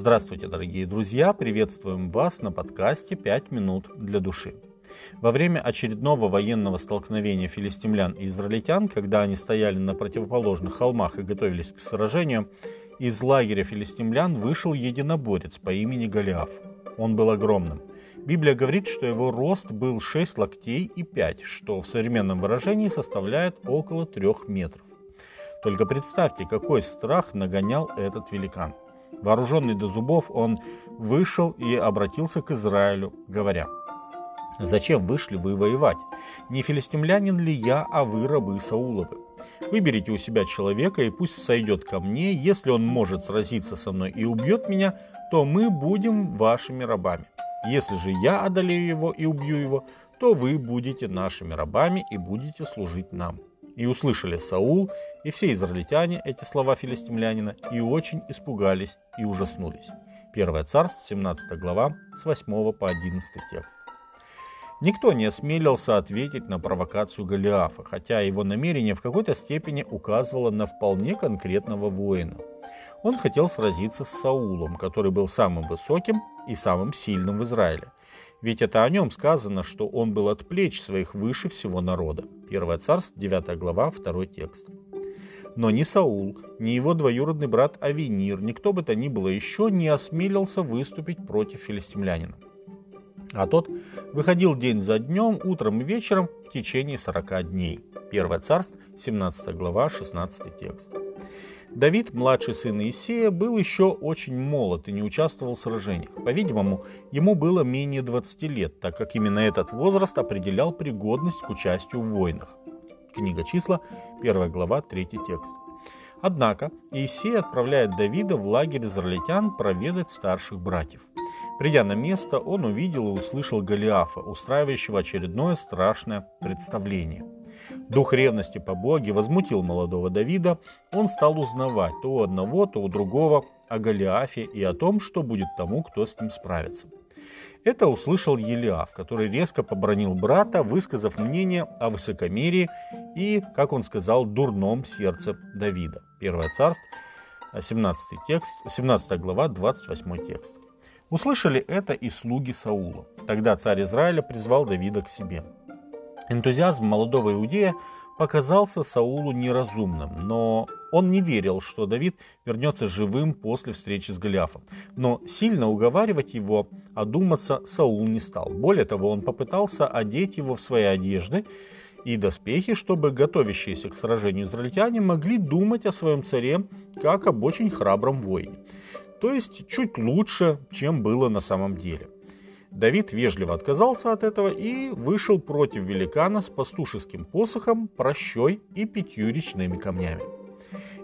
Здравствуйте, дорогие друзья! Приветствуем вас на подкасте «Пять минут для души». Во время очередного военного столкновения филистимлян и израильтян, когда они стояли на противоположных холмах и готовились к сражению, из лагеря филистимлян вышел единоборец по имени Голиаф. Он был огромным. Библия говорит, что его рост был 6 локтей и 5, что в современном выражении составляет около 3 метров. Только представьте, какой страх нагонял этот великан. Вооруженный до зубов, он вышел и обратился к Израилю, говоря, «Зачем вышли вы воевать? Не филистимлянин ли я, а вы рабы Сауловы? Выберите у себя человека, и пусть сойдет ко мне. Если он может сразиться со мной и убьет меня, то мы будем вашими рабами. Если же я одолею его и убью его, то вы будете нашими рабами и будете служить нам». И услышали Саул и все израильтяне эти слова филистимлянина и очень испугались и ужаснулись. 1 Царств, 17 глава, с 8 по 11 текст. Никто не осмелился ответить на провокацию Голиафа, хотя его намерение в какой-то степени указывало на вполне конкретного воина. Он хотел сразиться с Саулом, который был самым высоким и самым сильным в Израиле. Ведь это о нем сказано, что он был от плеч своих выше всего народа. 1 Царств, 9 глава, 2 текст. Но ни Саул, ни его двоюродный брат Авенир, никто бы то ни было еще не осмелился выступить против филистимлянина. А тот выходил день за днем, утром и вечером в течение 40 дней. 1 царств, 17 глава, 16 текст. Давид, младший сын Иисея, был еще очень молод и не участвовал в сражениях. По-видимому, ему было менее 20 лет, так как именно этот возраст определял пригодность к участию в войнах. Книга числа, 1 глава, 3 текст. Однако Иисей отправляет Давида в лагерь израильтян проведать старших братьев. Придя на место, он увидел и услышал Голиафа, устраивающего очередное страшное представление. Дух ревности по Боге возмутил молодого Давида, он стал узнавать то у одного, то у другого о Голиафе и о том, что будет тому, кто с ним справится. Это услышал Елиав, который резко побронил брата, высказав мнение о высокомерии и, как он сказал, дурном сердце Давида. Первое царство, 17, текст, 17 глава, 28 текст. Услышали это и слуги Саула. Тогда царь Израиля призвал Давида к себе. Энтузиазм молодого иудея показался Саулу неразумным, но он не верил, что Давид вернется живым после встречи с Голиафом. Но сильно уговаривать его одуматься Саул не стал. Более того, он попытался одеть его в свои одежды и доспехи, чтобы готовящиеся к сражению израильтяне могли думать о своем царе как об очень храбром воине то есть чуть лучше, чем было на самом деле. Давид вежливо отказался от этого и вышел против великана с пастушеским посохом, прощой и пятью речными камнями.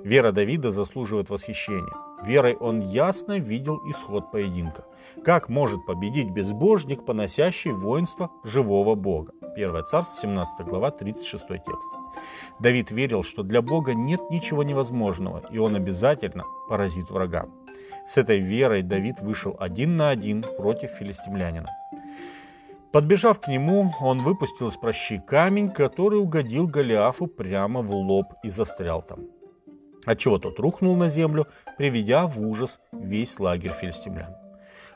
Вера Давида заслуживает восхищения. Верой он ясно видел исход поединка. Как может победить безбожник, поносящий воинство живого Бога? 1 Царство, 17 глава, 36 текст. Давид верил, что для Бога нет ничего невозможного, и он обязательно поразит врага. С этой верой Давид вышел один на один против филистимлянина. Подбежав к нему, он выпустил из прощи камень, который угодил Голиафу прямо в лоб и застрял там. Отчего тот рухнул на землю, приведя в ужас весь лагерь филистимлян.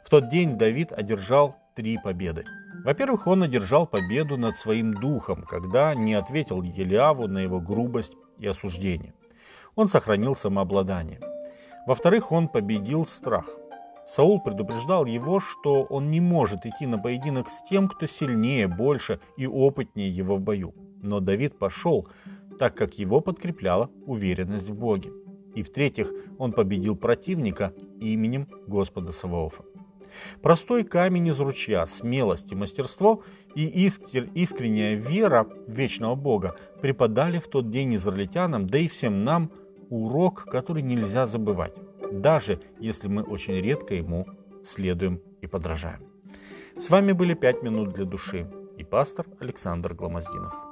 В тот день Давид одержал три победы. Во-первых, он одержал победу над своим духом, когда не ответил Елиаву на его грубость и осуждение. Он сохранил самообладание. Во-вторых, он победил страх. Саул предупреждал его, что он не может идти на поединок с тем, кто сильнее, больше и опытнее его в бою. Но Давид пошел, так как его подкрепляла уверенность в Боге. И в-третьих, он победил противника именем Господа Саваофа. Простой камень из ручья, смелость и мастерство и искренняя вера вечного Бога преподали в тот день израильтянам, да и всем нам урок, который нельзя забывать, даже если мы очень редко ему следуем и подражаем. С вами были «Пять минут для души» и пастор Александр Гломоздинов.